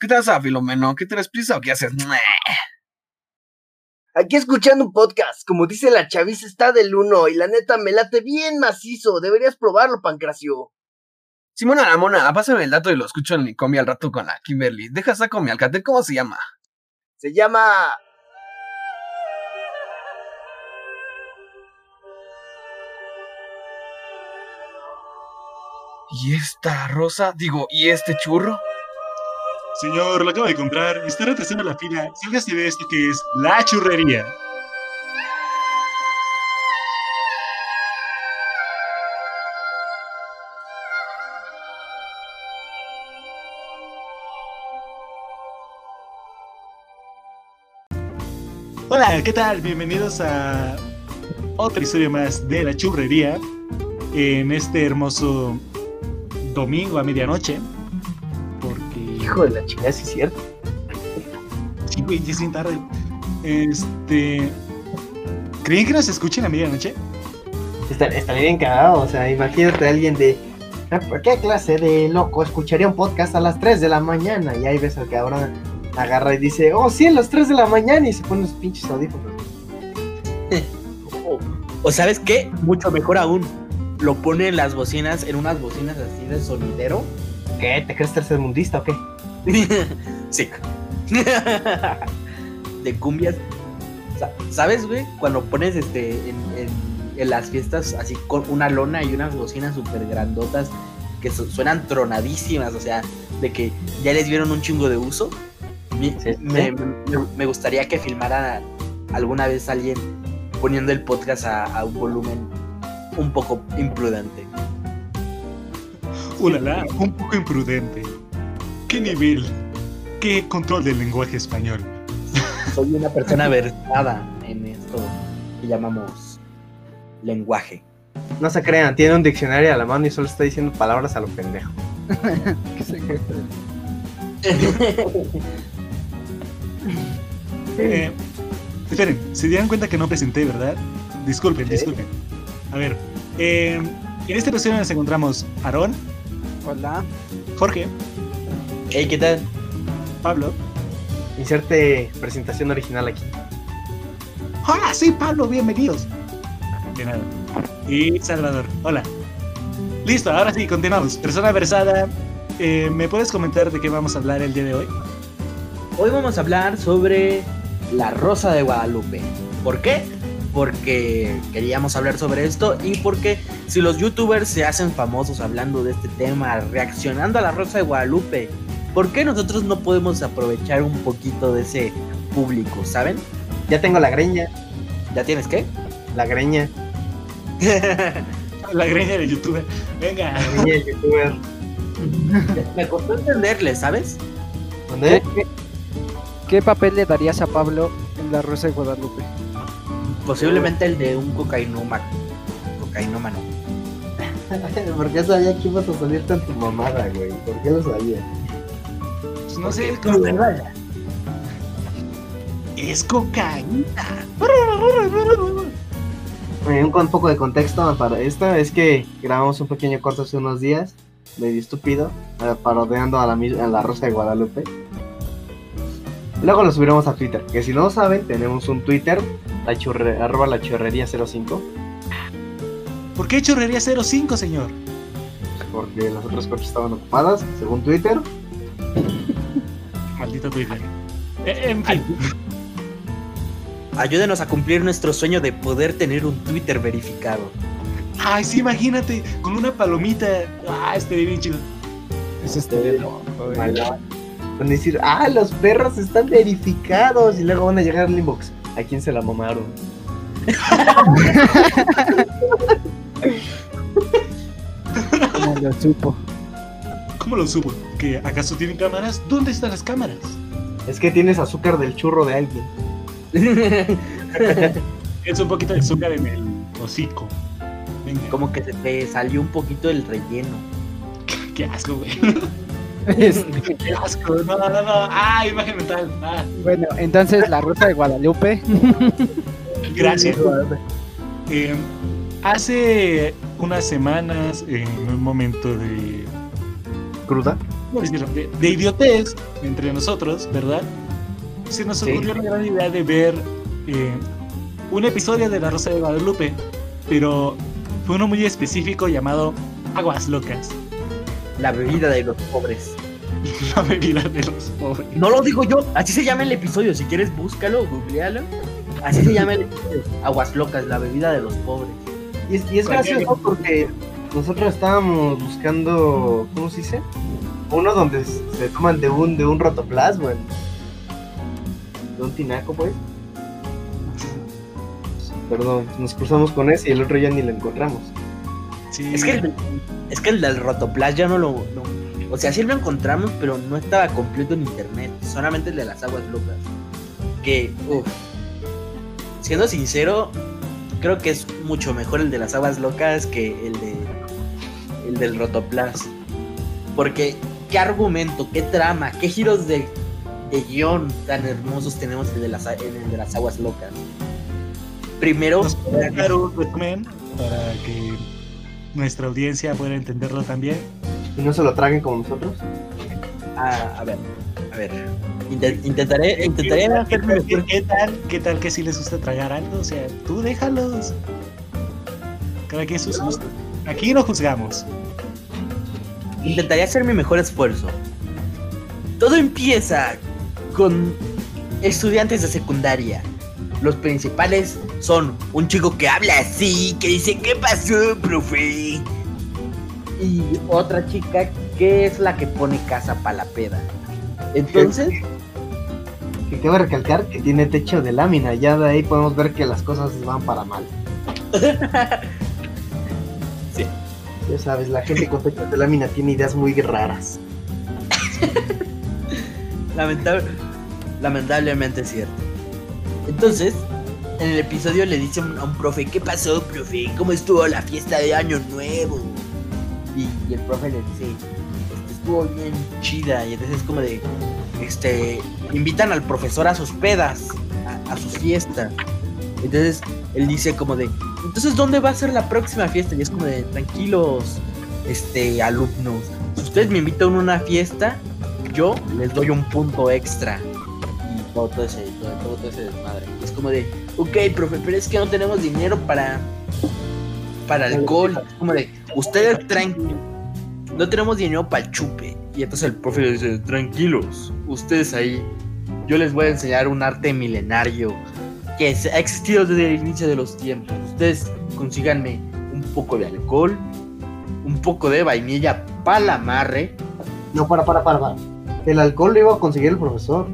¿Qué te pasa, Filomeno? ¿Qué tienes prisa o qué haces? Aquí escuchando un podcast, como dice la chaviza está del uno y la neta me late bien macizo, deberías probarlo, Pancracio. Simona la mona, pásame el dato y lo escucho en mi combi al rato con la Kimberly. Deja saco mi alcatel, ¿cómo se llama? Se llama... ¿Y esta rosa? Digo, ¿y este churro? Señor, lo acabo de comprar. Está retrasando la fila. Sálgase de esto que es la churrería. Hola, ¿qué tal? Bienvenidos a otro episodio más de la churrería en este hermoso domingo a medianoche. Hijo de la chingada, sí es cierto. Sí, güey, ya es bien tarde. Este. ¿Creen que nos escuchen a medianoche? Está, estaría bien cagado, o sea, imagínate a alguien de... "Ah, ¿Por qué clase de loco escucharía un podcast a las 3 de la mañana? Y ahí ves al cabrón agarra y dice, oh, sí, a las 3 de la mañana y se pone los pinches audífonos. O, o sabes qué, mucho mejor aún, lo pone en las bocinas, en unas bocinas así de sonidero. ¿Qué? ¿Te crees tercermundista o qué? sí. de cumbias. Sa- ¿Sabes, güey? Cuando pones este en, en- en las fiestas así con una lona y unas bocinas súper grandotas que su- suenan tronadísimas, o sea, de que ya les dieron un chingo de uso. Sí, me, sí. me- me gustaría que filmara alguna vez alguien poniendo el podcast a, a un volumen un poco imprudente. Ulala, un poco imprudente. ¿Qué nivel? ¿Qué control del lenguaje español? Soy una persona versada en esto que llamamos lenguaje. No se crean, tiene un diccionario a la mano y solo está diciendo palabras a lo pendejo. Eh, esperen, se dieron cuenta que no presenté, ¿verdad? Disculpen, Sí. disculpen. A ver, eh, en este episodio nos encontramos Aarón, Hola. Jorge, Hey, ¿qué tal? Pablo. Inserte presentación original aquí. Hola, soy Pablo, bienvenidos. De nada. Y Salvador, hola. Listo, ahora sí, continuamos. Persona versada, eh, ¿me puedes comentar de qué vamos a hablar el día de hoy? Hoy vamos a hablar sobre la Rosa de Guadalupe. ¿Por qué? Porque queríamos hablar sobre esto y porque si los youtubers se hacen famosos hablando de este tema, reaccionando a la Rosa de Guadalupe, ¿por qué nosotros no podemos aprovechar un poquito de ese público, saben? Ya tengo la greña, ¿Ya tienes qué? la greña, La greña de youtuber. Venga. la greña del youtuber. Me costó entenderle, ¿sabes? ¿Dónde? ¿Qué, qué papel le darías a Pablo en la Rosa de Guadalupe? Posiblemente el de un cocainómano. Cocainómano. ¿Por qué sabía que ibas a salir tan tu mamada, güey? ¿Por qué lo sabía? Pues no sé, como- es cocaína. Un, un poco de contexto para esto es que grabamos un pequeño corto hace unos días, medio estúpido, eh, parodiando a la, a la Rosa de Guadalupe. Luego lo subiremos a Twitter, que si no lo saben, tenemos un Twitter, la churre, arroba la churrería 05, ¿Por qué chorrería 05, señor? porque las otras cosas estaban ocupadas, según Twitter. Maldito Twitter. Eh, en fin. Ayúdenos a cumplir nuestro sueño de poder tener un Twitter verificado. Ay, sí, imagínate, con una palomita. Ah, estaría bien chido. Eso estaría loco, güey. Van a decir, ah, los perros están verificados, y luego van a llegar al inbox. ¿A quién se la mamaron? Como lo supo. ¿Cómo lo supo? ¿Que acaso tienen cámaras? ¿Dónde están las cámaras? Es que tienes azúcar del churro de alguien. Es un poquito de azúcar en el hocico. Venga, Como que se te salió un poquito el relleno. qué asco, güey. Este, Qué asco. No, no, no. Ah, imagen mental. Ah, bueno, entonces la Rosa de Guadalupe. gracias. Eh, hace unas semanas, en un momento de ¿Cruda? De, de idiotez entre nosotros, ¿verdad? Se nos Sí. ocurrió la gran idea de ver eh, un episodio de La Rosa de Guadalupe, pero fue uno muy específico llamado Aguas Locas, La bebida de los pobres. la bebida de los pobres. No lo digo yo, así se llama el episodio. Si quieres, búscalo, googlealo. Así se llama el episodio. Aguas locas, la bebida de los pobres. Y es, y es gracioso porque nosotros estábamos buscando, ¿cómo se dice? Uno donde se toman de un, de un rotoplasma. De un tinaco, pues. Perdón, nos cruzamos con ese y el otro ya ni lo encontramos. Sí. Es que el, es que el del Rotoplas ya no lo. no- o sea, sí lo encontramos, pero no estaba completo en internet. Solamente el de las aguas locas. Que, uff. Siendo sincero, creo que es mucho mejor el de las aguas locas que el de. El del Rotoplas. Porque, ¿qué argumento, qué trama, qué giros de, de guion tan hermosos tenemos en el de las, en el de las aguas locas? Primero, ¿Nos puede dar un resumen para que nuestra audiencia pueda entenderlo también? Y no se lo traguen como nosotros. a, a ver, a ver. Inten- intentaré, intentaré ¿Qué, qué tal, ¿Qué tal que si les gusta tragar algo? O sea, tú déjalos. Cada quien sus gustos. Aquí no juzgamos. Intentaré hacer mi mejor esfuerzo. Todo empieza con estudiantes de secundaria. Los principales son un chico que habla así, que dice, ¿qué pasó, profe? Y otra chica que es la que pone casa para la peda. Entonces, Que cabe recalcar que tiene techo de lámina. Ya de ahí podemos ver que las cosas van para mal. Ya sabes, la gente con techo de lámina tiene ideas muy raras. Lamentable- lamentablemente es cierto. Entonces, en el episodio le dice a un, profe, ¿qué pasó, profe? ¿Cómo estuvo la fiesta de Año Nuevo? Y, y el profe le dice, "Este, estuvo bien chida. Y entonces es como de, este, invitan al profesor a sus pedas, a, a sus fiestas. Entonces, él dice como de, entonces, ¿dónde va a ser la próxima fiesta? Y es como de, tranquilos, este, alumnos. Si ustedes me invitan a una fiesta, yo les doy un punto extra. Y todo, ese, todo, todo- ese desmadre. Es como de, ok, profe, pero es que no tenemos dinero para, para alcohol. Es como de, ustedes traen, no tenemos dinero para el chupe. Y entonces el profe le dice, tranquilos, ustedes ahí, yo les voy a enseñar un arte milenario que ha existido desde el inicio de los tiempos. Ustedes consíganme un poco de alcohol, un poco de vainilla para la amarre. No, para, para, para, para. El alcohol lo iba a conseguir el profesor.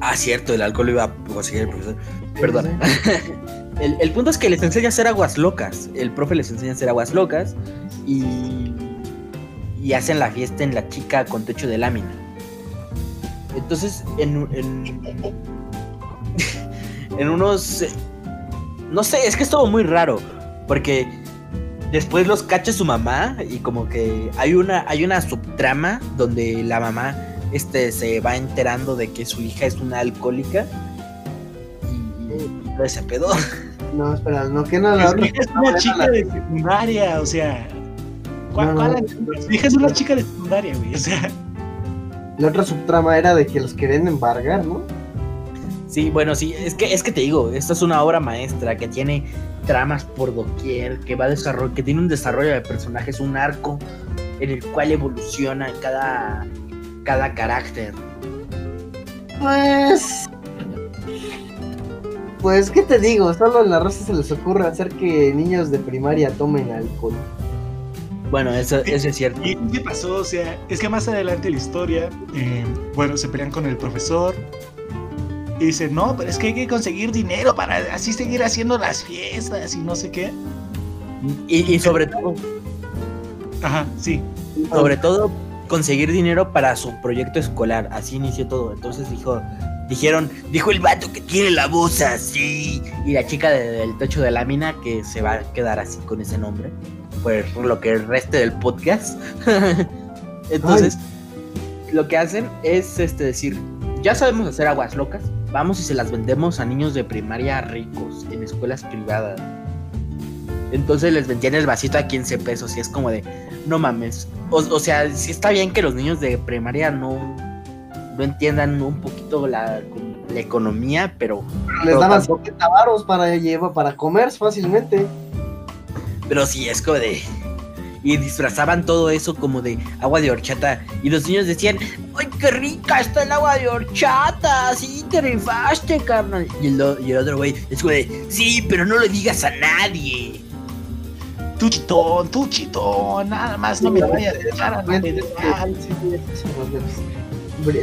Ah, cierto, el alcohol lo iba a conseguir el profesor. Perdón. El, el punto es que les enseña a hacer aguas locas. El profe les enseña a hacer aguas locas y, y hacen la fiesta en la chica con techo de lámina. Entonces, en, en, en unos... eh, No sé, es que estuvo muy raro. Porque después los cacha su mamá y como que hay una, hay una subtrama donde la mamá este, se va enterando de que su hija es una alcohólica. Y, todo ese pedo. No, espera, no, que no, la Es, es una chica de secundaria, o sea. ¿Cuál, No, no. hija es una chica de secundaria, güey. O sea, la otra subtrama era de que los querían embargar, ¿no? Sí, bueno, sí, es que, es que te digo, esta es una obra maestra que tiene tramas por doquier, que va a desarrollo, que tiene un desarrollo de personajes, un arco en el cual evoluciona cada, cada carácter. Pues. Pues, ¿qué te digo? Solo en la raza se les ocurre hacer que niños de primaria tomen alcohol. Bueno, eso, eso es cierto. ¿y qué pasó? O sea, es que más adelante la historia, eh, bueno, se pelean con el profesor. Y dicen, no, pero es que hay que conseguir dinero para así seguir haciendo las fiestas y no sé qué. Y, y sobre todo, Ajá, sí. sobre todo conseguir dinero para su proyecto escolar. Así inició todo. Entonces dijo, dijeron, dijo el vato que tiene la voz así. Y la chica de- del techo de lámina que se va a quedar así con ese nombre. Por lo que reste del podcast. Entonces, lo que hacen es este decir, ya sabemos hacer aguas locas. Vamos y se las vendemos a niños de primaria ricos en escuelas privadas. Entonces les vendían el vasito a 15 pesos y es como de, no mames. O, o sea, sí está bien que los niños de primaria no, no entiendan un poquito la, la economía, pero, Les daban tampoco- 70 varos para llevar, para comer fácilmente. pero sí es como de... Y disfrazaban todo eso como de agua de horchata. Y los niños decían, ¡ay, qué rica está el agua de horchata! Sí, te rifaste, carnal. Y el, y el otro güey es como de, sí, pero no lo digas a nadie. Tú chitón, tú chitón, nada más no me vayas a echar a nadie de mal.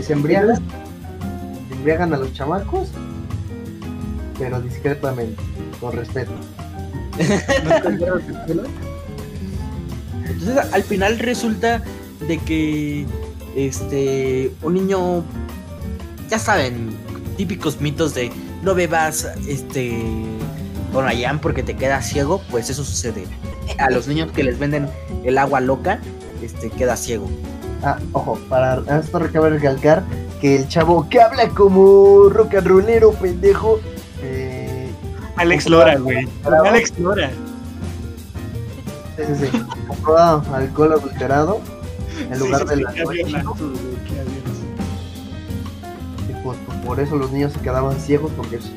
Se embriagan, se embriagan a los chamacos, pero discretamente, con respeto. Entonces al final resulta de que este un niño ya saben, típicos mitos de no bebas este con Ayam porque te quedas ciego, pues eso sucede. A los niños que les venden el agua loca, este queda ciego. Ah, ojo, para esto recabe recalcar que el chavo que habla como rock and rollero, pendejo, eh, Alex Lora, güey. Alex Lora. Sí, sí, sí, compró alcohol adulterado en lugar Sí, de sí, la qué noche, abierto, güey, qué abierto. y pues, pues, por eso los niños se quedaban ciegos porque eso.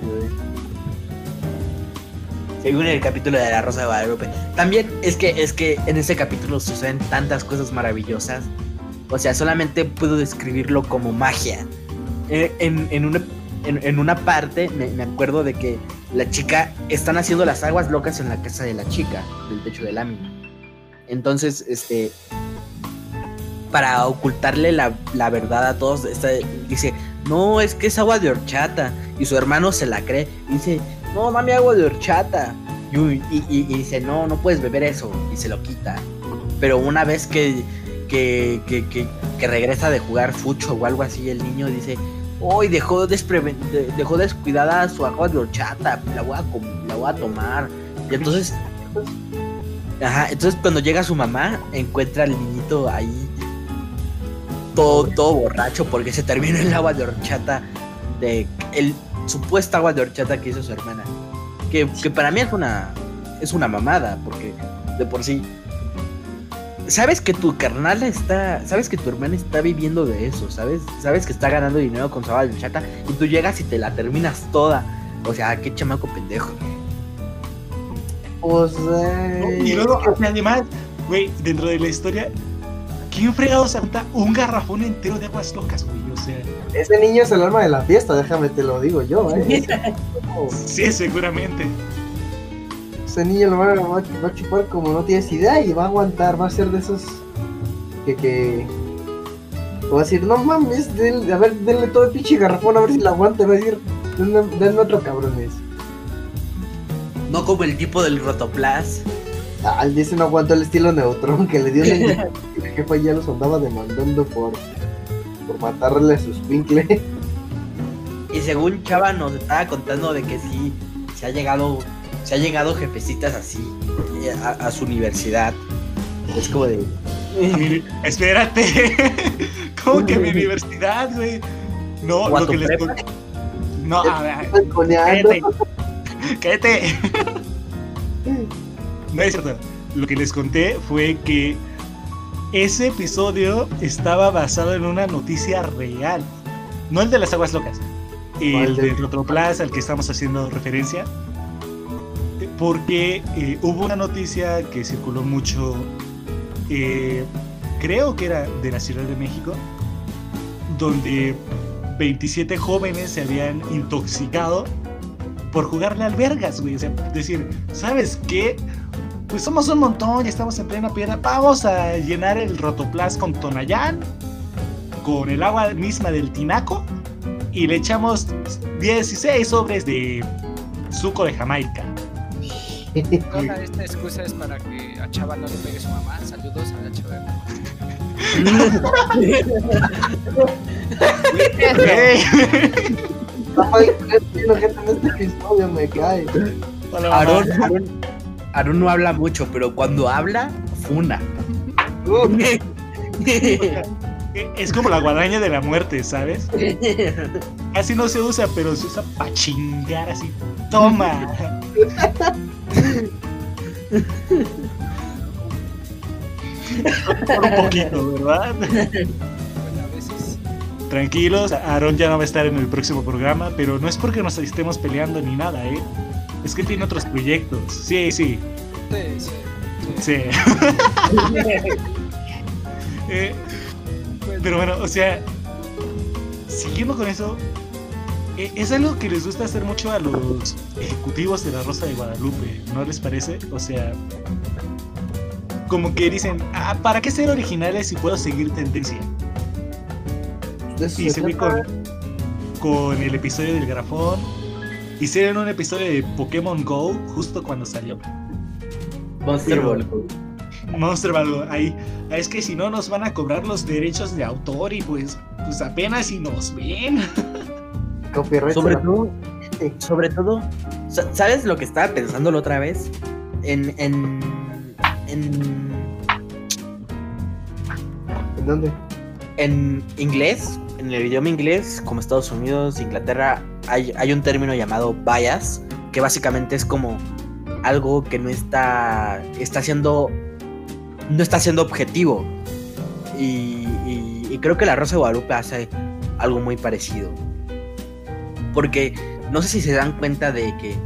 Según el capítulo de la Rosa de Guadalupe. También es que es que en ese capítulo suceden tantas cosas maravillosas. O sea, solamente puedo describirlo como magia. Eh, En, en una, en, en una parte me, me acuerdo de que la chica están haciendo las aguas locas en la casa de la chica, del techo de lámina. Entonces, este, para ocultarle la, la verdad a todos, dice, no, es que es agua de horchata. Y su hermano se la cree y dice, no, dame agua de horchata. Y, y- dice, no, no puedes beber eso. Y se lo quita. Pero una vez que, que, que- que regresa de jugar fucho o algo así, el niño dice, hoy dejó, despreven- de- dejó descuidada su agua de horchata, la voy a, la a tomar. Y entonces, ajá, entonces cuando llega su mamá, encuentra al niñito ahí todo, todo borracho porque se terminó el agua de horchata de el supuesta agua de horchata que hizo su hermana. Que, que para mí es una es una mamada porque de por sí sabes que tu carnal está, sabes que tu hermana está viviendo de eso, sabes, sabes que está ganando dinero con su agua de horchata y tú llegas y te la terminas toda. O sea, qué chamaco pendejo. Pues, eh, Y luego, o sea, además, güey, dentro de la historia, ¿quién fregado se apunta un garrafón entero de aguas locas, güey? O sea, ese niño es el alma de la fiesta, déjame te lo digo yo, eh. sí, seguramente. Ese niño lo va a, va a- va a chupar como no tienes idea y va a aguantar, va a ser de esos que, que, va a decir, no mames, del- a ver, denle todo el pinche garrafón a ver si lo aguanta, va a decir, denle, denle otro cabrones. No como el tipo del Rotoplas. Ah, el dice no aguantó el estilo Neutron que le dio la jefa ya los andaba demandando por, por matarle a sus pinkle. Y según Chava nos estaba contando de que sí, se ha llegado, se ha llegado jefecitas así eh, a, a su universidad. Es como de. Espérate. ¿Cómo que mi universidad, güey? No, ¿O a lo que les? No, a ver, cállate. Cállate. No es cierto. Lo que les conté fue que ese episodio estaba basado en una noticia real. No el de las aguas locas. El ¿Cuál de- Rotoplas al que estamos haciendo referencia. Porque eh, hubo una noticia que circuló mucho. eh, creo que era de la Ciudad de México. Donde 27 jóvenes se habían intoxicado por jugarle albergas, güey. O decir, ¿sabes qué? Pues somos un montón y estamos en plena piedra. Vamos a llenar el rotoplas con Tonayán, con el agua misma del tinaco y le echamos 16 sobres de suco de Jamaica. Toda esta excusa es para que a Chava no le pegue su mamá. Saludos a la Chava. Ay, este episodio, me cae. Aarón no habla mucho, pero cuando habla, funa. Uh, Es como la guadaña de la muerte, ¿sabes? Casi no se usa, pero se usa para chingar así. Toma. Por un poquito, ¿verdad? Tranquilos, Aaron ya no va a estar en el próximo programa, pero no es porque nos estemos peleando ni nada, ¿eh? Es que tiene otros proyectos. Sí, sí, Sí, sí. sí. Eh, pero bueno, o sea, siguiendo con eso, eh, es algo que les gusta hacer mucho a los ejecutivos de la Rosa de Guadalupe, ¿no les parece? O sea, como que dicen, ah, ¿para qué ser originales si puedo seguir tendencia? Y se se vi con, con el episodio del grafón. Hicieron un episodio de Pokémon Go justo cuando salió. Monster Pero- Ball. Monster Ball, ahí. ah, Es que si no nos van a cobrar los derechos de autor y pues, pues apenas si nos ven. Copyright Sobre todo, sobre todo, sa- ¿sabes lo que estaba pensando la otra vez? En, en, en, ¿En dónde? en inglés, en el idioma inglés, como Estados Unidos, Inglaterra, hay, hay un término llamado bias, que básicamente es como algo que no está, está siendo, no está siendo objetivo. Y, y- y creo que la Rosa de Guadalupe hace algo muy parecido. Porque no sé si se dan cuenta de que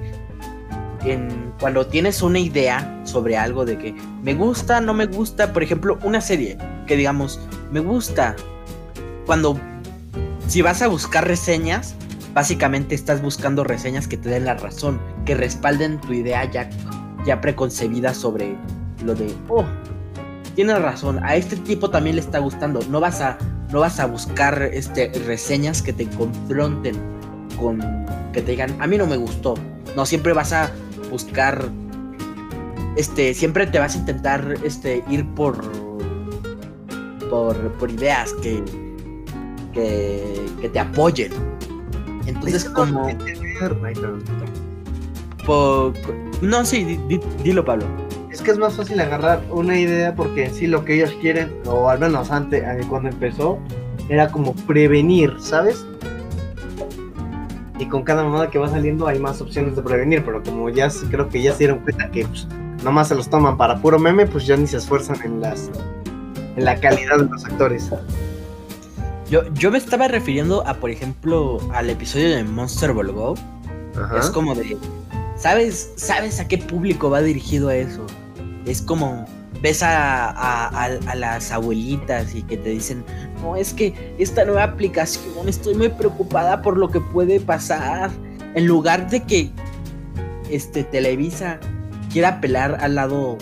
cuando tienes una idea sobre algo de que me gusta, no me gusta, por ejemplo, una serie que digamos, me gusta, cuando si vas a buscar reseñas, básicamente estás buscando reseñas que te den la razón, que respalden tu idea ya, ya preconcebida sobre lo de, oh, tienes razón, a este tipo también le está gustando, no vas a, no vas a buscar este, reseñas que te confronten con, que te digan, a mí no me gustó, no, siempre vas a buscar, este, siempre te vas a intentar, este, ir por, por, por ideas que, que, que te apoyen. Entonces, como... Por- no, sí, di- di- dilo, Pablo. Es que es más fácil agarrar una idea porque en sí lo que ellos quieren, o al menos antes, eh, cuando empezó, era como prevenir, ¿sabes? Y con cada mamada que va saliendo hay más opciones de prevenir, pero como ya creo que ya se dieron cuenta que pues, nomás se los toman para puro meme, pues ya ni se esfuerzan en las en la calidad de los actores. Yo, yo me estaba refiriendo a, por ejemplo, al episodio de Monster Ball Go. Ajá. Es como de. ¿Sabes, ¿Sabes a qué público va dirigido eso? Es como. Ves a, a- las abuelitas y que te dicen, no, es que esta nueva aplicación, estoy muy preocupada por lo que puede pasar. En lugar de que este Televisa quiera apelar al lado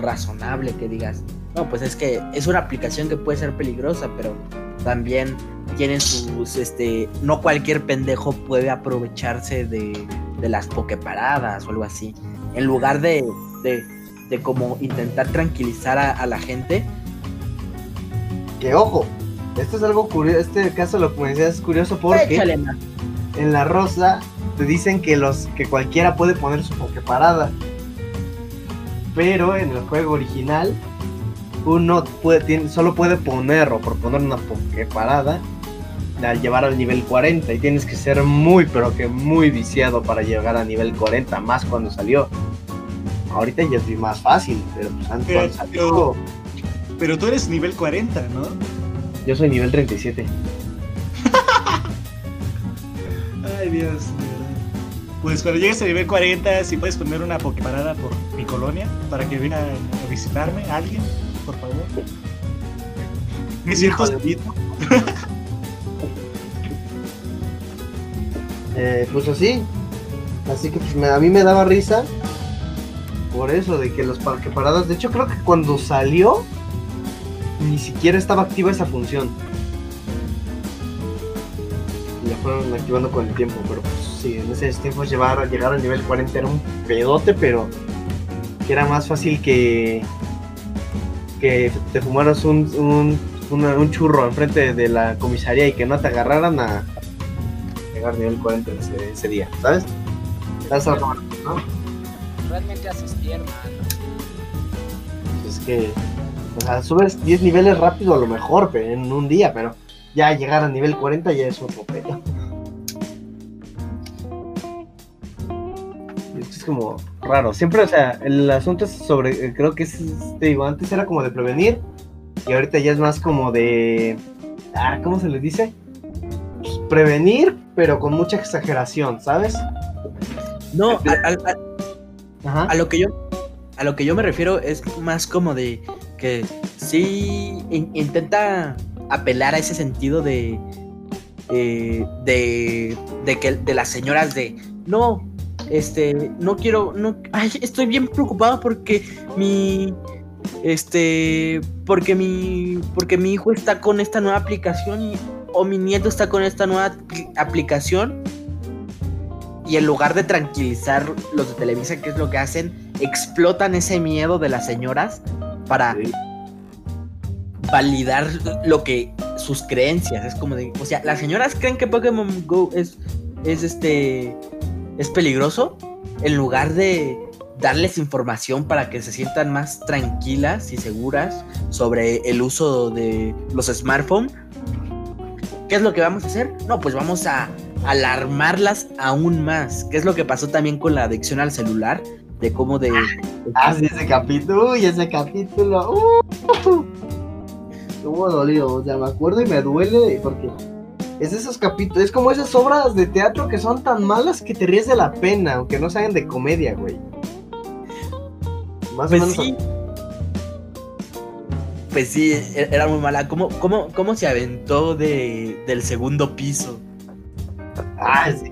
razonable, que digas, no, pues es que es una aplicación que puede ser peligrosa, pero también tiene sus, este, no cualquier pendejo puede aprovecharse de, de las pokeparadas o algo así. En lugar de, de, de como intentar tranquilizar a, a la gente, Que ojo, esto es algo curioso, este caso lo que me decías es curioso porque échale en la rosa te dicen que los que cualquiera puede poner su pokeparada. Pero en el juego original uno puede, tiene- solo puede poner o proponer una pokeparada al llevar al nivel 40 y tienes que ser muy pero que muy viciado para llegar a nivel 40, más cuando salió. Ahorita ya es más fácil, pero pues antes Pero- salió, Pero tú eres nivel 40, ¿no? yo soy nivel 37. Ay, Dios. Pues cuando llegues a nivel 40, si puedes poner una pokeparada por mi colonia para que venga a visitarme alguien, por favor. Me siento solito. Eh, pues así. Así que pues, me- a mí me daba risa por eso, de que los parqueparadas. De hecho, creo que cuando salió, ni siquiera estaba activa esa función. Y la fueron activando con el tiempo, pero pues sí, en esos tiempos llevar, llegar al nivel 40 era un pedote, pero que era más fácil que que te fumaras un, un, una- un churro enfrente de la comisaría y que no te agarraran a llegar a nivel 40 ese, ese día, ¿sabes? ¿Sabes a no? Realmente haces pierna, ¿no? Es que, o sea, subes 10 niveles rápido a lo mejor pero en un día, pero ya llegar a nivel 40 ya es otro pedo. Es como raro. Siempre, o sea, el asunto es sobre, eh, creo que es, te digo, antes era como de prevenir y ahorita ya es más como de, ah, ¿cómo se les dice? Pues, prevenir, pero con mucha exageración, ¿sabes? No, a, a- a- A lo que yo a lo que yo me refiero es más como de que sí in- intenta apelar a ese sentido de eh, de de que de las señoras de no este no quiero no estoy bien preocupado porque mi este porque mi porque mi hijo está con esta nueva aplicación o mi nieto está con esta nueva apli- aplicación y en lugar de tranquilizar los de Televisa, ¿qué es lo que hacen? Explotan ese miedo de las señoras para Sí. validar lo que sus creencias. Es como de, o sea, las señoras creen que Pokémon Go es, es este, es peligroso en lugar de darles información para que se sientan más tranquilas y seguras sobre el uso de los smartphones. ¿Qué es lo que vamos a hacer? No, pues vamos a alarmarlas aún más. ¿Qué es lo que pasó también con la adicción al celular? De cómo de... Ah, sí, ese capítulo, uy, ese capítulo. Uh, estuvo dolido, o sea, me acuerdo y me duele porque es esos capítulos, es como esas obras de teatro que son tan malas que te ríes de la pena, aunque no sean de comedia, güey. Más Pues o menos. sí. Pues sí, e- era muy mala. ¿Cómo, cómo, cómo se aventó de, del segundo piso? Ah, sí.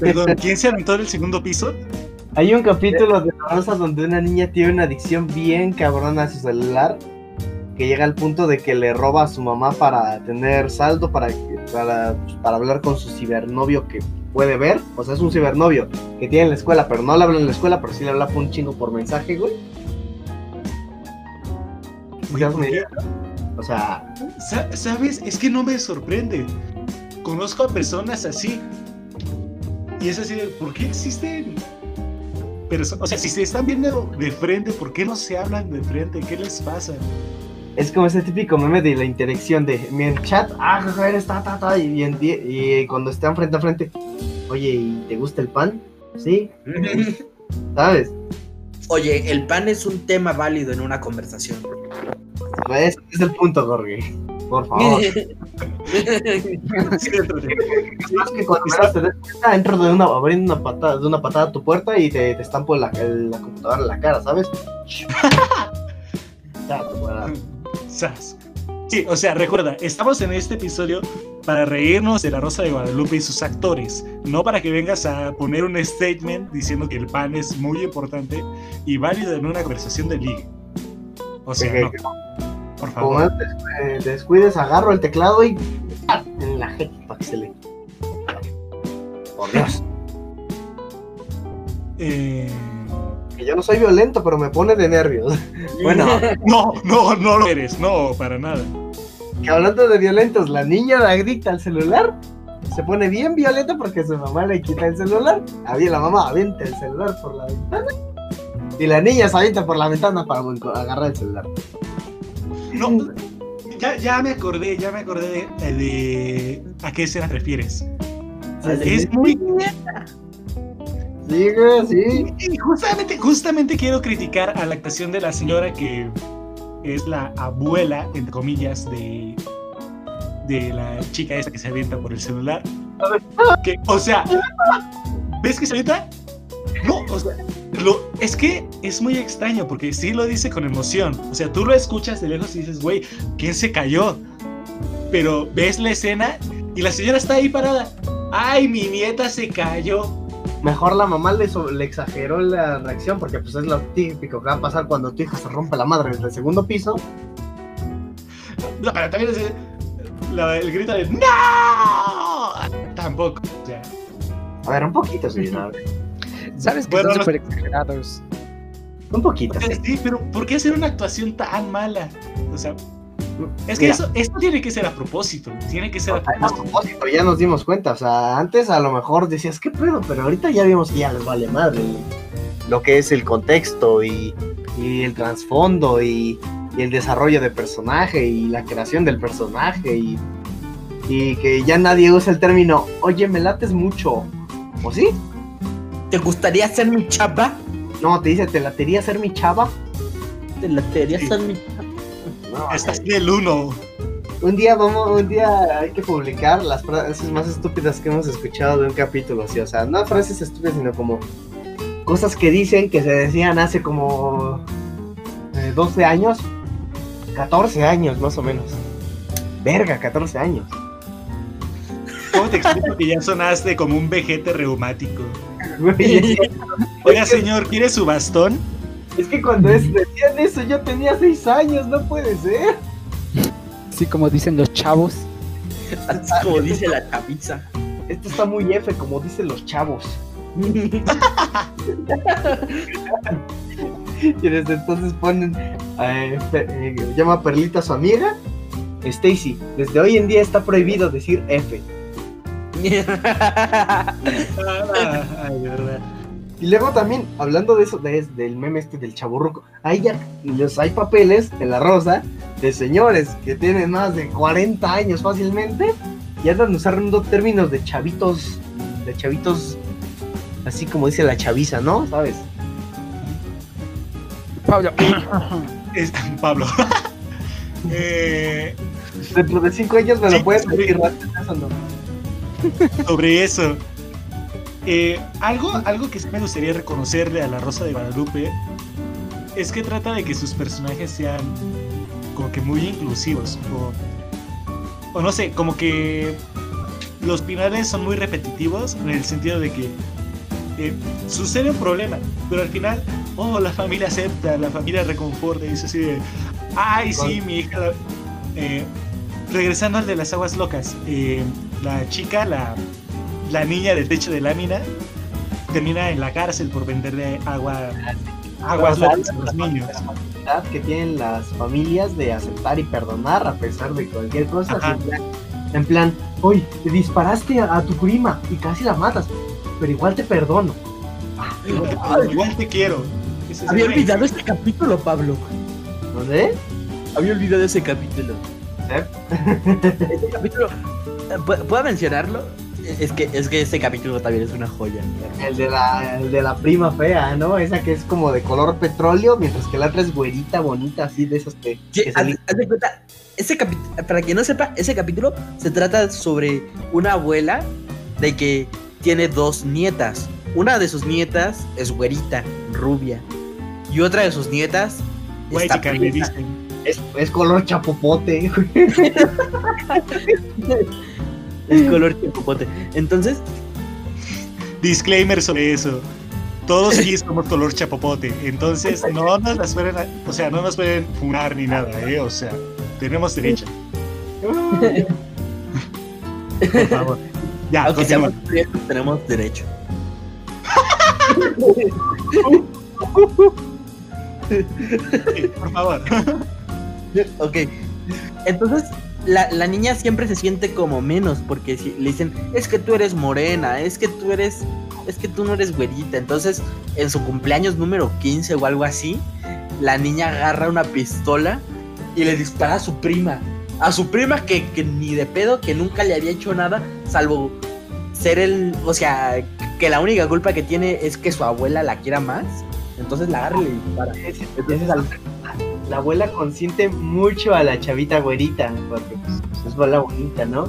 Perdón, ¿quién se aventó del segundo piso? Hay un capítulo de La Rosa donde una niña tiene una adicción bien cabrona a su celular que llega al punto de que le roba a su mamá para tener saldo, para, para, para hablar con su cibernovio que puede ver. O sea, es un cibernovio que tiene en la escuela, pero no le habla en la escuela, pero sí le habla por un chingo por mensaje, güey. O sea, Sa- ¿Sabes? Es que no me sorprende. Conozco a personas así. Y es así de, ¿por qué existen? perso- o sea, si se están viendo de frente, ¿por qué no se hablan de frente? ¿Qué les pasa? es como ese típico meme de la interacción de mi en chat, ah, eres ta, ta, ta, y, en y cuando están frente a frente, oye, ¿y te gusta el pan? Sí, ¿sabes? Oye, el pan es un tema válido en una conversación. Ese es el punto, Jorge. Por favor. Más que cuando menos te des cuenta, entro de una, abriendo una patada, de una patada a tu puerta y te, te estampo la, el- la computadora en la cara, ¿sabes? Madre. Sas. Sí, o sea, recuerda, estamos en este episodio para reírnos de la Rosa de Guadalupe y sus actores, no para que vengas a poner un statement diciendo que el pan es muy importante y válido en una conversación de ligue. O sea, no, por Como favor. antes eh, te descuides, agarro el teclado y ¡ah! en la jeta para que se le. Por Dios. Eh, Que yo no soy violento, pero me pone de nervios. Bueno, no, no, no lo eres, no, para nada. que hablando de violentos, la niña adicta al celular se pone bien violenta porque su mamá le quita el celular. Había la mamá avienta el celular por la ventana. Y la niña se avienta por la ventana para agarrar el celular. No, ya, ya me acordé, ya me acordé de, de a qué escena refieres. Es muy Sí, güey, sí. Y justamente, justamente quiero criticar a la actuación de la señora que es la abuela, entre comillas, de, de la chica esa que se avienta por el celular. Que, o sea, ¿ves que se avienta? No, o sea, lo, es que es muy extraño porque sí lo dice con emoción. O sea, tú lo escuchas de lejos y dices, güey, ¿quién se cayó? Pero ves la escena y la señora está ahí parada. ¡Ay, mi nieta se cayó! Mejor la mamá le, so- le exageró la reacción porque pues es lo típico que va a pasar cuando tu hija se rompe la madre desde el segundo piso. No, pero también es la- el grito de ¡No! Tampoco. O sea, A ver, un poquito, señora. Sabes que Bueno, son súper exagerados. Un poquito. sí. sí, pero ¿por qué hacer una actuación tan mala? O sea, es que Mira. eso, esto tiene que ser a propósito. Tiene que ser a A propósito. propósito, ya nos dimos cuenta. O sea, antes a lo mejor decías, ¿qué pedo? Pero ahorita ya vimos que ya les vale madre lo que es el contexto y, y el trasfondo y, y el desarrollo de personaje y la creación del personaje y, y que ya nadie usa el término, oye, me lates mucho. ¿O sí? ¿Te gustaría ser mi chapa? No, te dice, ¿te latería ser mi chava? Te la teoría Sí. están mi- No, Estás en el 1. Un día vamos, un día hay que publicar las frases más estúpidas que hemos escuchado de un capítulo, ¿sí? O sea, no frases estúpidas, sino como cosas que dicen que se decían hace como eh, 12 años, 14 años más o menos. Verga, 14 años. ¿Cómo te explico que ya sonaste como un vejete reumático? Güey, Oiga, Es señor, ¿quiere su bastón? es que cuando es- decían eso yo tenía 6 años, no puede ser. Así como dicen los chavos. Así como dice la chaviza. Esto está muy F, como dicen los chavos. Y desde entonces ponen, eh, eh, llama a Perlita a su amiga, Stacy. Desde hoy en día está prohibido decir F. Ay, de verdad. Y luego también, hablando de eso, de, del meme este del chaburruco, hay ya, los, hay papeles en la rosa de señores que tienen más de 40 años fácilmente y andan usando términos de chavitos, de chavitos, así como dice la chaviza, ¿no? ¿Sabes? Pablo. Es- Pablo. Eh, Dentro de 5 años me Sí, lo puedes sí. decir, antes de eso no. Sobre eso. Eh, algo, algo que sí me gustaría reconocerle a La Rosa de Guadalupe es que trata de que sus personajes sean como que muy inclusivos. O, o no sé, como que los finales son muy repetitivos en el sentido de que eh, sucede un problema, pero al final, oh, la familia acepta, la familia reconforta y dice así de, ay, sí, mi hija. la-". Eh, regresando al de las aguas locas, eh, la chica, la, la niña del techo de lámina, termina en la cárcel por venderle agua, aguas Pero, locas a los niños. La que tienen las familias de aceptar y perdonar a pesar de cualquier cosa. En plan, en plan, oye, te disparaste a, a tu prima y casi la matas, pero igual te perdono. Igual, igual te quiero. Ese Había olvidado este capítulo, Pablo. ¿Dónde? Había olvidado ese capítulo. Este capítulo. ¿Pu- ¿Puedo mencionarlo? Es que, es que este capítulo también es una joya. El de, la, el de la prima fea, ¿no? Esa que es como de color petróleo, mientras que la otra es güerita, bonita, así de esas que... Sí, que haz, salen- haz de cuenta, ese para quien no sepa, ese capítulo se trata sobre una abuela de que tiene dos nietas. Una de sus nietas es güerita, rubia. Y otra de sus nietas Güey, está prieta. dicen. Es, es color chapopote. Es color chapopote. Entonces, Disclaimer sobre eso. Todos aquí somos color chapopote. Entonces, no nos las pueden, o sea, no nos pueden funar ni nada, ¿eh? O sea, tenemos derecho. Por favor. Ya, aunque continúa. seamos prietos, tenemos derecho. Sí, Por favor. Ok. Entonces, la, la niña siempre se siente como menos porque si le dicen, es que tú eres morena, es que tú eres, es que tú no eres güerita. Entonces, en su cumpleaños número 15 o algo así, la niña agarra una pistola y le dispara a su prima. A su prima que, que ni de pedo, que nunca le había hecho nada, salvo ser el, o sea, que la única culpa que tiene es que su abuela la quiera más. Entonces la agarra y le dispara. Ese- Entonces al- La abuela consiente mucho a la chavita güerita, porque pues, es abuela bonita, ¿no?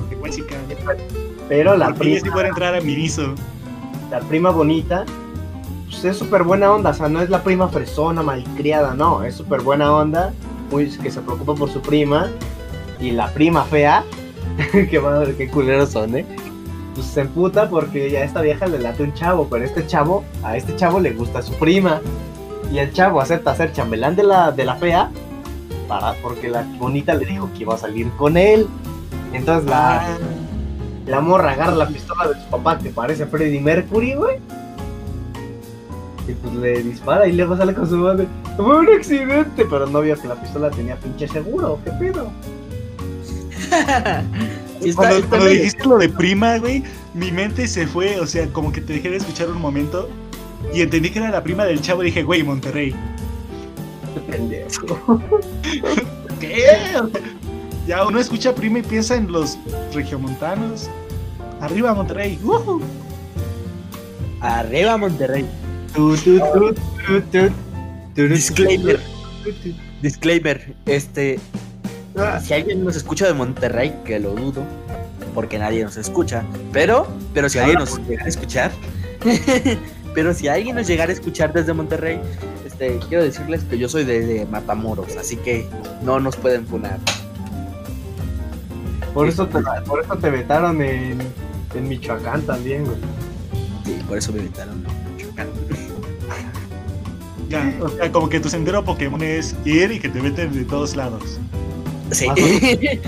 Pero la Porque ella sí prima, puede entrar a Miniso. la prima bonita, pues es súper buena onda, o sea, no es la prima fresona, malcriada, no, es súper buena onda, muy, que se preocupa por su prima, y la prima fea, que madre, qué culeros son, ¿eh? Pues se emputa porque ya esta vieja le late un chavo, pero este chavo, a este chavo le gusta su prima, y el chavo acepta ser chambelán de la, de la fea, para, porque la bonita le dijo que iba a salir con él, entonces la... Ah, La morra agarra la pistola de su papá que parece Freddie Mercury, güey. Y pues le dispara y luego sale con su madre. Fue un accidente, pero no vio que la pistola tenía pinche seguro. ¿Qué pedo? Sí, está- cuando está cuando dijiste lo de prima, güey, mi mente se fue, o sea, como que te dejé de escuchar un momento y entendí que era la prima del chavo y dije, güey, Monterrey. Pendejo. ¿Qué? Ya uno escucha prima y piensa en los regiomontanos. Arriba Monterrey. ¡Ujú! Arriba Monterrey. Tu, tu, tu, Disclaimer. Disclaimer, este, si alguien nos escucha de Monterrey, que lo dudo, porque nadie nos escucha, pero, pero si alguien nos llegara a escuchar, pero si alguien nos llegara a escuchar desde Monterrey, este, quiero decirles que yo soy de, de Matamoros, así que no nos pueden funar. Por eso te, por eso te vetaron en, en Michoacán también, güey. Sí, por eso me invitaron. Ya, o sea, como que tu sendero Pokémon es ir y que te meten de todos lados. Sí.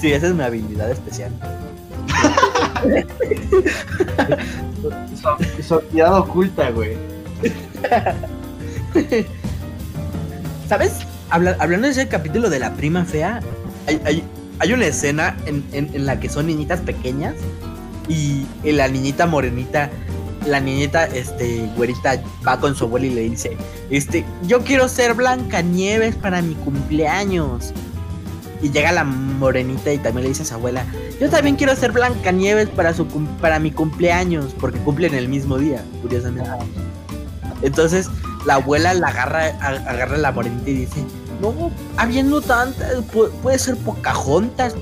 Sí, esa es mi habilidad especial. Habilidad oculta, güey. ¿Sabes? Habla- hablando de ese capítulo de la prima fea, hay, hay- hay una escena en, en- la que son niñitas pequeñas y, la niñita morenita, la niñita, este, güerita, va con su abuela y le dice, este, yo quiero ser Blanca Nieves para mi cumpleaños. Y llega la morenita y también le dice a su abuela, yo también quiero ser Blanca Nieves para, su para mi cumpleaños, porque cumplen el mismo día, curiosamente. Entonces la abuela la agarra, agarra la morenita y dice, no, habiendo tantas, pu- puede ser Pocahontas.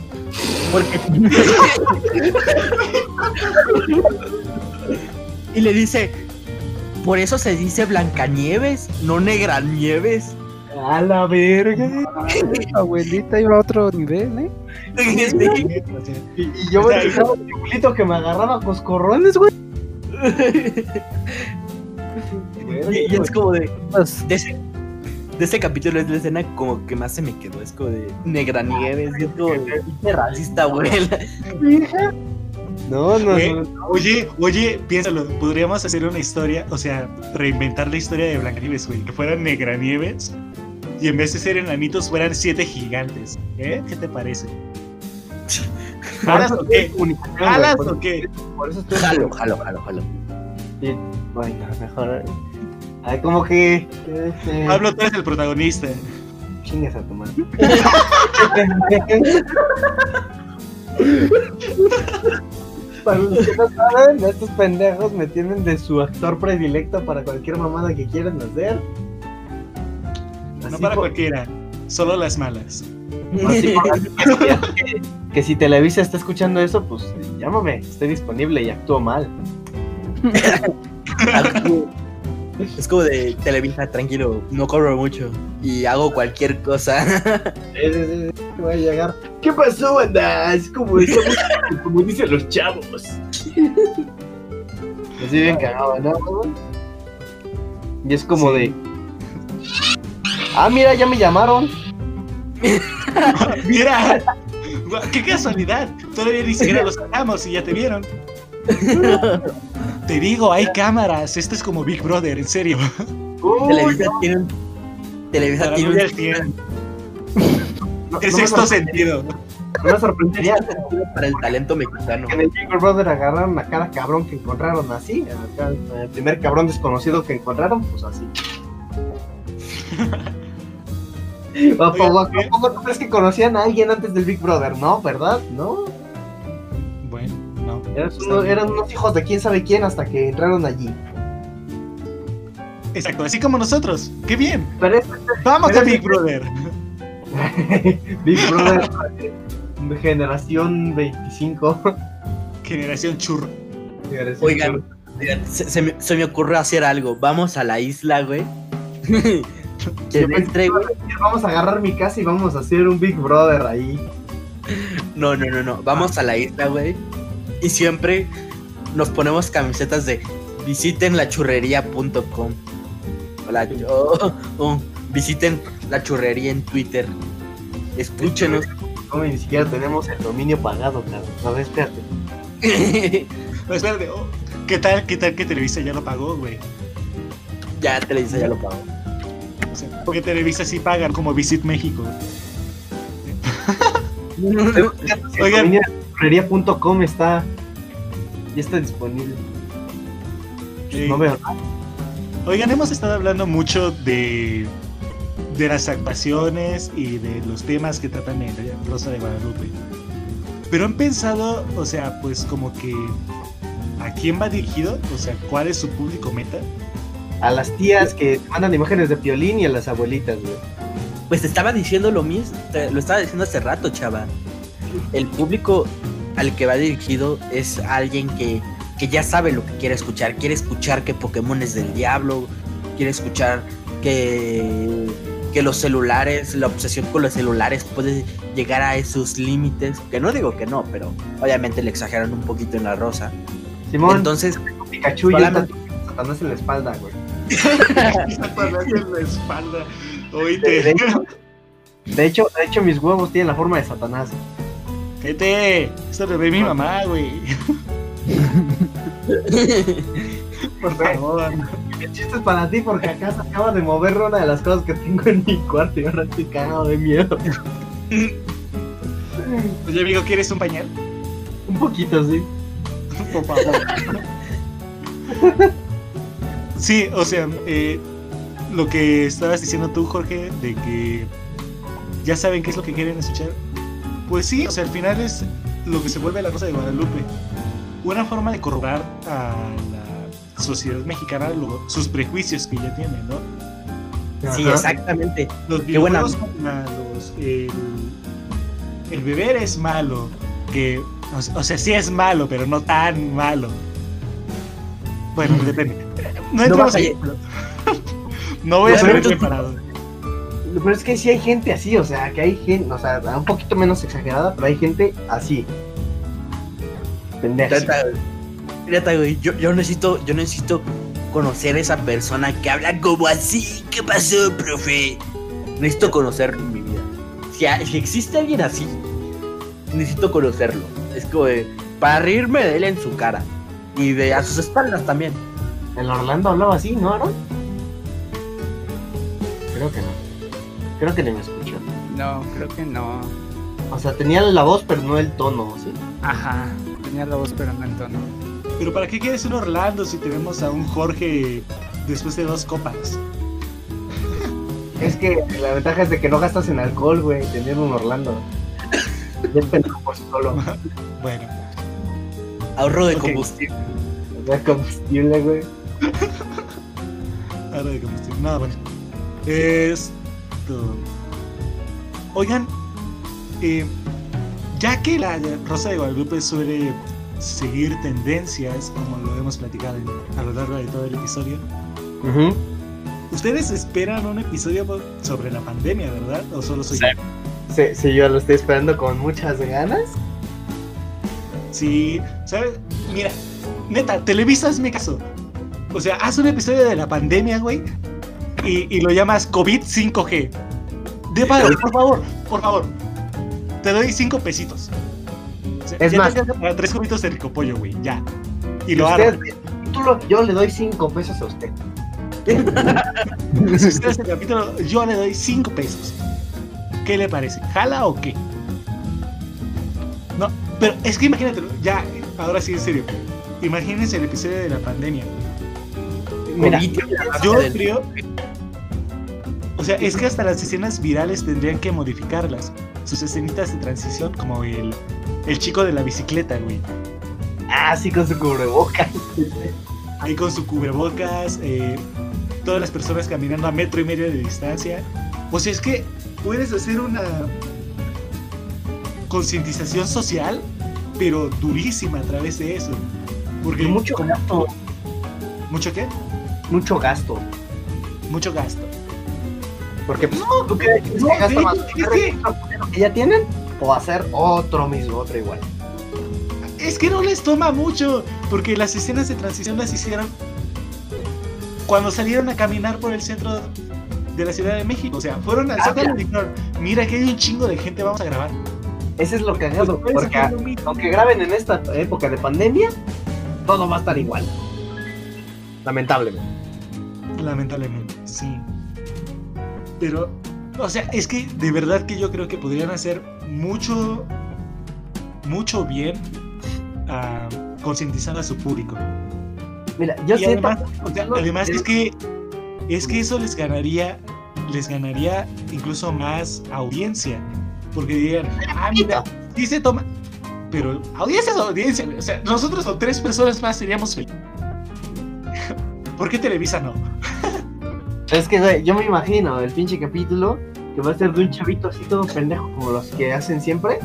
Porque... y le dice, por eso se dice Blancanieves, no Negranieves. A la verga. Abuelita iba a otro nivel, ¿eh? Sí. Y, y yo me dejaba mi abuelito que me agarraba coscorrones, güey. Y, y es como de, Pues, de ese, de ese capítulo es la escena como que más se me quedó, es como de Negranieves, y es como de racista, abuela. No, no, Güey, no. Oye, oye, piénsalo, podríamos hacer una historia, o sea, reinventar la historia de Blancanieves, güey, que fueran Negranieves y en vez de ser enanitos fueran siete gigantes. ¿Eh? ¿Qué te parece? ¿Jalas o qué? ¿Jalas o qué? Por eso estoy. Jalo, jalo, jalo, jalo. Sí, Bueno, mejor. Ay, como que. Este, Pablo, tú eres el protagonista. Chingas a tu madre. Para los que no saben, estos pendejos me tienen de su actor predilecto para cualquier mamada que quieran hacer. No para cualquiera, solo las malas. así que, que si Televisa está escuchando eso, pues llámame, estoy disponible y actúo mal. Es como de Televisa, tranquilo, no cobro mucho y hago cualquier cosa. Sí, sí, sí, sí, voy a llegar. ¿Qué pasó, banda? Es como, como dicen los chavos. Así bien cagado, ¿no? Y es como de. Ah, mira, ya me llamaron. Mira, qué casualidad. Todavía ni siquiera los sacamos y ya te vieron. Te digo, hay cámaras. Esto es como Big Brother, en serio. Televisa tiene un. Televisa tiene un. no, ¿Qué no es esto sentido? no me sorprendería para el talento mexicano. en el Big Brother agarraron a cada cabrón que encontraron así. El primer cabrón desconocido que encontraron, pues así. ¿A poco, a poco tú crees que conocían a alguien antes del Big Brother? No, ¿verdad? No. Bueno, no. Eran, unos, eran unos hijos de quién sabe quién hasta que entraron allí. Exacto, así como nosotros. ¡Qué bien! Pero es Vamos Pero a Big Brother. Big Brother generación 25. Generación churro. Generación Oigan, oigan, se, se me, se me ocurrió hacer algo. Vamos a la isla, güey. Que Yo pensé entre, güey. Vamos a agarrar mi casa y vamos a hacer un Big Brother ahí. No, no, no, no. Vamos a la isla, güey. Y siempre nos ponemos camisetas de visiten lachurrería.com. Hola, yo. oh, visiten la churrería en Twitter. Escúchenos. Como ni siquiera tenemos el dominio pagado, cabrón. A ver, espérate. No, espérate. oh, ¿Qué tal, qué tal que Televisa ya lo pagó, güey? ya Televisa ya lo pagó. Porque Televisa sí pagan como Visit México. Oigan. Dominio está. Ya está disponible. No veo nada. Oigan, hemos estado hablando mucho de, de las actuaciones y de los temas que tratan en Rosa de Guadalupe. Pero han pensado, o sea, pues como que a quién va dirigido, o sea, cuál es su público meta. A las tías que mandan imágenes de piolín y a las abuelitas, güey. Pues te estaba diciendo lo mismo, te- lo estaba diciendo hace rato, chava. El público al que va dirigido es alguien que, que ya sabe lo que quiere escuchar. Quiere escuchar que Pokémon es del diablo, quiere escuchar que, que los celulares, la obsesión con los celulares puede llegar a esos límites. Que no digo que no, pero obviamente le exageran un poquito en la rosa. Simón, Entonces, Pikachu y el solamente- tatu- Satanás en la espalda, güey. Satanás en la espalda. De, Oíte. de hecho, de hecho, de hecho, mis huevos tienen la forma de Satanás. Gente, esto lo ve mi mamá, güey. Por favor. El chiste es para ti porque acá se acaba de mover una de las cosas que tengo en mi cuarto y ahora estoy cagado de miedo. Oye, amigo, ¿quieres un pañal? Un poquito, sí. Por favor. Sí, o sea, eh, lo que estabas diciendo tú, Jorge, de que ya saben qué es lo que quieren escuchar. Pues sí, o sea, al final es lo que se vuelve la Rosa de Guadalupe. Una forma de corroborar a la sociedad mexicana lo- sus prejuicios que ya tiene, ¿no? sí, Ajá. exactamente. Los Qué buena- son malos, el, el beber es malo, que, o, o sea, sí es malo, pero no tan malo. Bueno, depende. No a ahí, No voy a tú- preparado. Pero es que sí hay gente así, o sea, que hay gente, o sea, un poquito menos exagerada, pero hay gente así. Pendeja. Neta, güey, yo, yo necesito, yo necesito conocer a esa persona que habla como así. ¿Qué pasó, profe? Necesito conocerlo en mi vida. Si existe alguien así, necesito conocerlo. Es como de, para reírme de él en su cara. Y de a sus espaldas también. El Orlando hablaba así, ¿no, Aaron? Creo que no. Creo que ni me escuchó. No, creo que no. O sea, tenía la voz, pero no el tono, ¿sí? Ajá. Tenía la voz, pero no el tono. Pero ¿para qué quieres un Orlando si tenemos a un Jorge después de dos copas? Es que la ventaja es de que no gastas en alcohol, güey, teniendo un Orlando. Ya pendejo por sí solo. Bueno, Ahorro de Ok. combustible. Ya combustible, güey. ahora de combustible. No, bueno. Esto. Oigan, eh, ya que la Rosa de Guadalupe suele seguir tendencias, como lo hemos platicado en- a lo largo de todo el episodio, Ujú. ustedes esperan un episodio sobre la pandemia, ¿verdad? ¿O solo soy Sí. yo? Sí, sí, yo lo estoy esperando con muchas ganas. Sí, ¿sabes? Mira, neta, Televisa hazme caso. O sea, haz un episodio de la pandemia, güey, y, y lo llamas COVID 5G. De pago, por favor, por favor. Te doy cinco pesitos. O sea, Es ya más- te para tres cubitos de rico pollo, güey, ya. Y lo título, yo le doy cinco pesos a usted. Si usted hace el capítulo, yo le doy cinco pesos. ¿Qué le parece? ¿Jala o qué? No, pero es que imagínatelo, ya, ahora sí en serio. Imagínense el episodio de la pandemia. Mira, Yo creo. O sea, es que hasta las escenas virales tendrían que modificarlas. Sus escenitas de transición, como el, el chico de la bicicleta, güey. Ah, sí, con su cubrebocas. Ahí con su cubrebocas, eh, todas las personas caminando a metro y medio de distancia. O sea, es que puedes hacer una concientización social, pero durísima a través de eso. Porque mucho gasto. ¿Mucho qué? Mucho gasto. Mucho gasto. Porque, pues, ¿tú crees que no, se gasta más es que- que ya tienen? O hacer otro mismo, otro igual. Es que no les toma mucho, porque las escenas de transición las hicieron cuando salieron a caminar por el centro de la Ciudad de México. O sea, fueron al Ah, y dijeron, mira que hay un chingo de gente, vamos a grabar. Ese es lo cagado, Pues, porque mismo. aunque graben en esta época de pandemia, todo va a estar igual. Lamentablemente. Lamentablemente, sí. Pero, o sea, es que de verdad que yo creo que podrían hacer mucho, mucho bien ah, concientizando a su público. Mira, yo y además, o sea, además es que es que eso les ganaría les ganaría incluso más audiencia porque dirían ah mira sí se toma pero audiencia es audiencia o sea nosotros o tres personas más seríamos felices ¿por qué Televisa no? Es que, yo me imagino el pinche capítulo que va a ser de un chavito así todo pendejo como los que hacen siempre.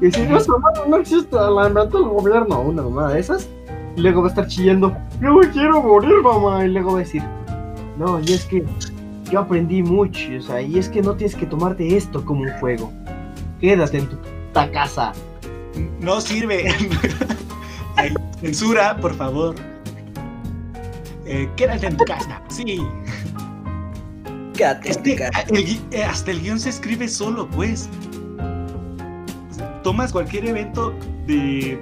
Y decir, no, madre no existe, la inventó el gobierno, una mamada de esas. Y luego va a estar chillando, yo me quiero morir, mamá. Y luego va a decir, no, y es que yo aprendí mucho, o sea, y es que no tienes que tomarte esto como un juego. Quédate en tu puta casa. No sirve. Ay, censura, por favor. Eh, quédate en tu casa. Sí. Quédate Es en tu casa. el eh, hasta el guion se escribe solo, pues. Tomas cualquier evento de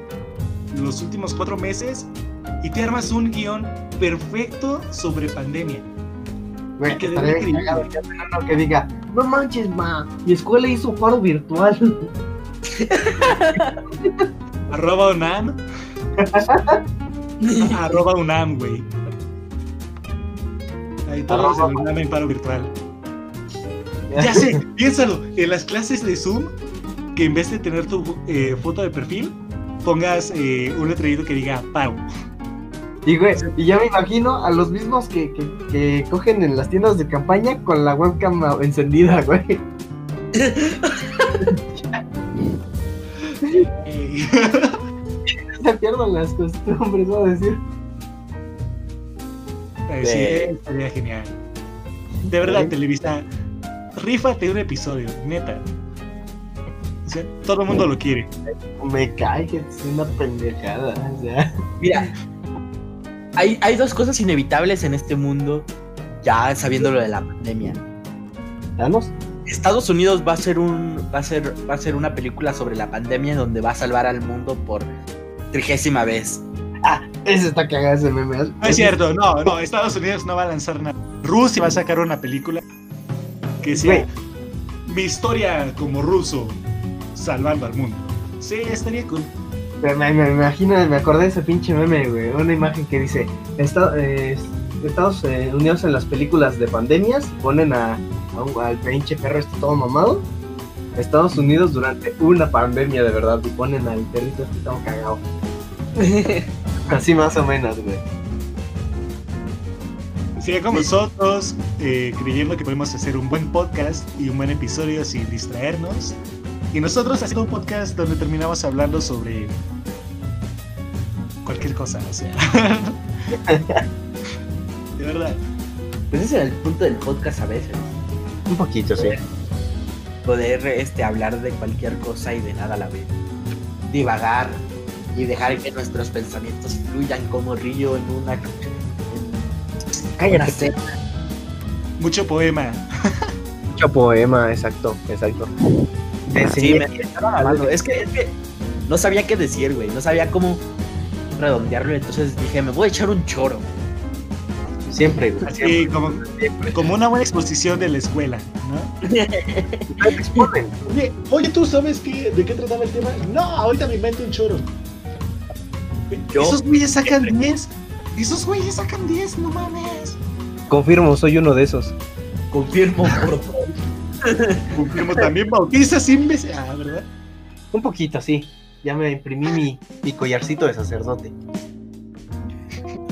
los últimos cuatro meses y te armas un guion perfecto sobre pandemia. Güey, Que estaría bien cagado que hacen uno que diga, no manches, ma, mi escuela hizo paro virtual. Arroba UNAM. Arroba UNAM, güey. Ahí todos en UNAM en paro virtual. Ya sé, piénsalo. En las clases de Zoom, que en vez de tener tu eh, foto de perfil, pongas eh, un letrerito que diga paro. Y güey, y ya me imagino a los mismos que, que, que cogen en las tiendas de campaña con la webcam encendida, güey. Se pierden las costumbres, va a decir. eh, sí, estaría genial. De verdad, Sí. Televisa, rífate un episodio, neta. O sea, todo el mundo lo quiere. Me cae que es una pendejada, o sea. Mira, hay, hay dos cosas inevitables en este mundo, ya sabiendo lo de la pandemia. ¿Danos? Estados Unidos va a ser un va a ser va a ser una película sobre la pandemia donde va a salvar al mundo por trigésima vez. Ese está cagado ese meme. No es cierto, no, no, Estados Unidos no va a lanzar nada. Rusia va a sacar una película que sea mi historia como ruso salvando al mundo. Sí, estaría cool. Me, me, me imagino, me acordé de ese pinche meme, güey. Una imagen que dice: eh, Estados eh, Unidos en las películas de pandemias ponen a, a un- al pinche perro este todo mamado. Estados Unidos durante una pandemia de verdad y ponen al perrito este todo cagado. Así más o menos, güey. Sería como nosotros eh, creyendo que podemos hacer un buen podcast y un buen episodio sin distraernos. Y nosotros haciendo un podcast donde terminamos hablando sobre cualquier cosa, o sea. De verdad. Pues ese era el punto del podcast a veces. Un poquito, sí. Poder este hablar de cualquier cosa y de nada a la vez. Divagar y dejar que nuestros pensamientos fluyan como río en una en una Cállate. cena. Mucho poema. Mucho poema, exacto, exacto. Te Sí, me, me estaba. Es que, es que no sabía qué decir, güey. No sabía cómo redondearlo. Entonces dije, me voy a echar un choro. Siempre, güey. Así como, como una buena exposición de la escuela, ¿no? Oye, oye, ¿tú sabes qué, de qué trataba el tema? No, ahorita me invento un choro. Yo- Esos güeyes sacan 10. Esos güeyes sacan 10, no mames. Confirmo, soy uno de esos. Confirmo, por favor. Confirmo también bautizas imbécil. Ah, ¿verdad? Un poquito, sí. Ya me imprimí mi, mi collarcito de sacerdote.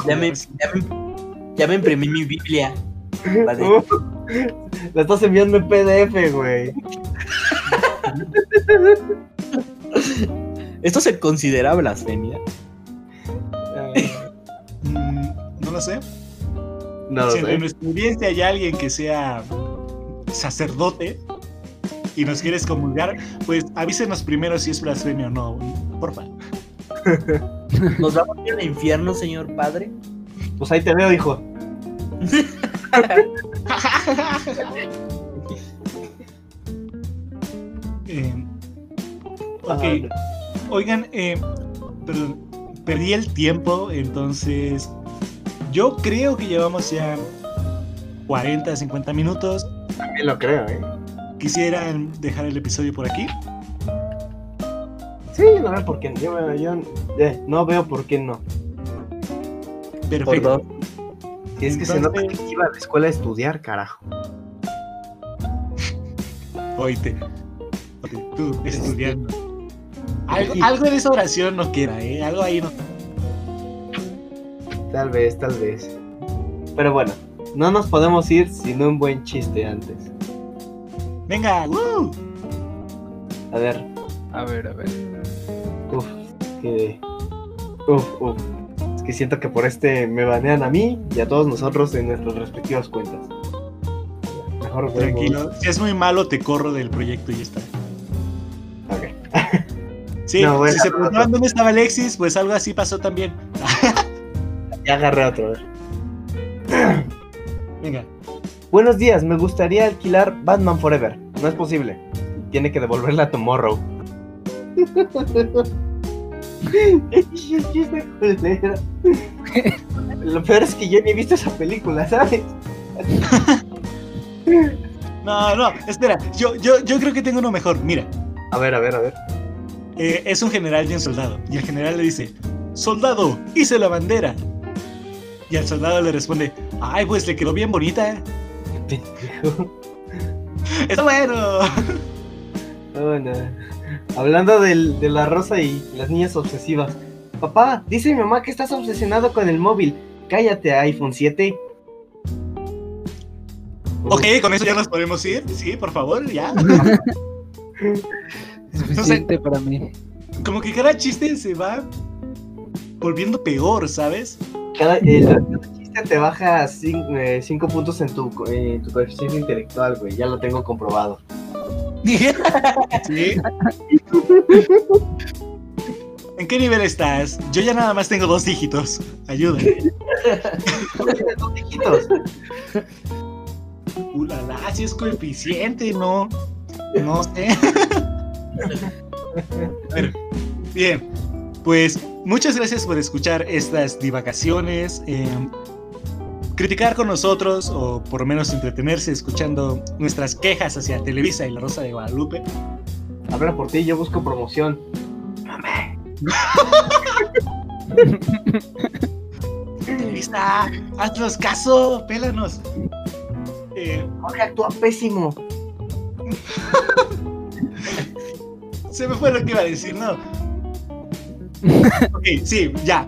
Ya me, ya me- ya me imprimí mi Biblia. Vale. Uh, la estás enviando en PDF, güey. Esto se considera blasfemia. Mm, no lo sé. No lo si en sé. nuestra audiencia hay alguien que sea sacerdote y nos quieres comulgar, pues avísenos primero si es blasfemia o no, porfa. ¿Nos vamos a ir al infierno, señor padre? Pues ahí te veo, hijo. Eh, ok, oigan, eh, perdón, perdí el tiempo, entonces yo creo que llevamos ya 40, 50 minutos. También lo creo, ¿eh? ¿Quisieran dejar el episodio por aquí? Sí, no veo por qué no. Yo, yo, eh, no veo por qué no. Perfecto. Si es que se nota que iba a la escuela a estudiar, carajo. Oíte. Oíte, Tú, estudiando. Algo, algo de esa oración no queda, ¿eh? Algo ahí no. Tal vez, tal vez. Pero bueno, no nos podemos ir sin un buen chiste antes. Venga, ¡woo! A ver, A ver, a ver. Uf, que. Uf, uf. Es que siento que por este me banean a mí y a todos nosotros en nuestras respectivas cuentas. Mejor Tranquilo. Si es muy malo, te corro del proyecto y ya está. Ok. Sí, No, bueno, si se preguntaban dónde estaba Alexis, pues algo así pasó también. Ya agarré otro. Buenos días, me gustaría alquilar Batman Forever. No es posible. Tiene que devolverla a Tomorrow. Lo peor es que yo ni he visto esa película, ¿sabes? No, no, espera. Yo, yo, yo creo que tengo uno mejor. Mira, A ver, a ver, a ver. eh, es un general y un soldado. Y el general le dice, soldado, hice la bandera. Y al soldado le responde, ay, pues le quedó bien bonita. Pendejo. Está bueno. Oh, no. Hablando del- de la rosa y las niñas obsesivas. Papá, dice mi mamá que estás obsesionado con el móvil. Cállate, iPhone 7. Ok, con eso ya nos podemos ir. Sí, por favor, ya. Suficiente para mí. Como que cada chiste se va volviendo peor, ¿sabes? Cada, eh, la- cada chiste te baja 5 puntos en tu, co- en tu coeficiente intelectual, güey. Ya lo tengo comprobado. Sí. ¿En qué nivel estás? Yo ya nada más tengo dos dígitos. Ayuda. Dos dígitos. Ulala, si es coeficiente, no. No sé. Pero, bien, pues muchas gracias por escuchar estas divagaciones. eh, criticar con nosotros, o por lo menos entretenerse escuchando nuestras quejas hacia Televisa y la Rosa de Guadalupe. Habla por ti, yo busco promoción. Televisa, haznos caso, pélanos. Eh, Jorge actúa pésimo. Se me fue lo que iba a decir, ¿no? ok, sí, ya.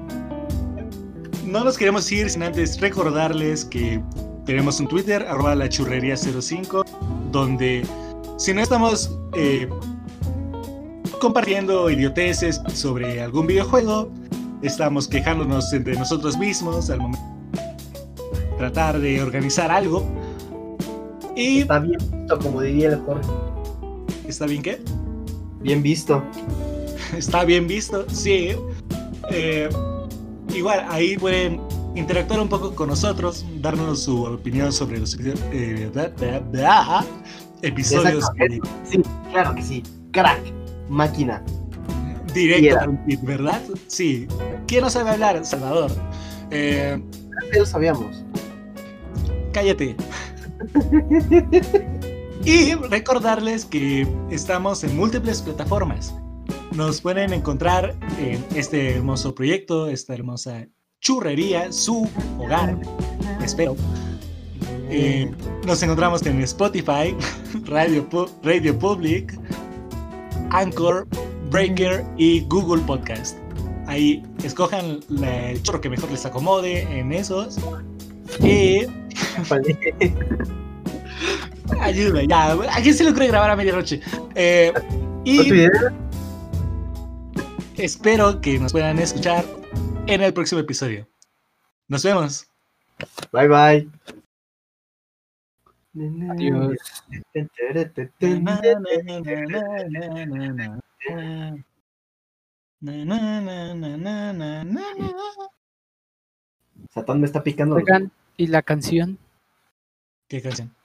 No nos queremos ir sin antes recordarles que tenemos un Twitter, arroba la churrería 05, donde si no estamos eh, compartiendo idioteces sobre algún videojuego, estamos quejándonos entre nosotros mismos al momento de tratar de organizar algo. Y Está bien visto, como diría el Jorge. está bien que Bien visto. está bien visto, sí. Eh, igual, ahí pueden interactuar un poco con nosotros, darnos su opinión sobre los eh, episodios. Sí, claro que sí. Crack. Máquina. feed, ¿verdad? Sí. ¿Quién no sabe hablar? Salvador. Eh, Ya lo sabíamos. cállate. Y recordarles que estamos en múltiples plataformas. Nos pueden encontrar en este hermoso proyecto, esta hermosa churrería, su hogar, espero. Eh, nos encontramos en Spotify, Radio, Pu- Radio Public, Anchor, Breaker y Google Podcast. Ahí escojan la- el chorro que mejor les acomode en esos. Y Ayuda, ya. ¿A quién se le ocurre grabar a medianoche? Eh, y espero que nos puedan escuchar en el próximo episodio. Nos vemos. Bye bye. Adiós. Satán me está picando. Oigan, ¿y la canción? ¿Qué canción?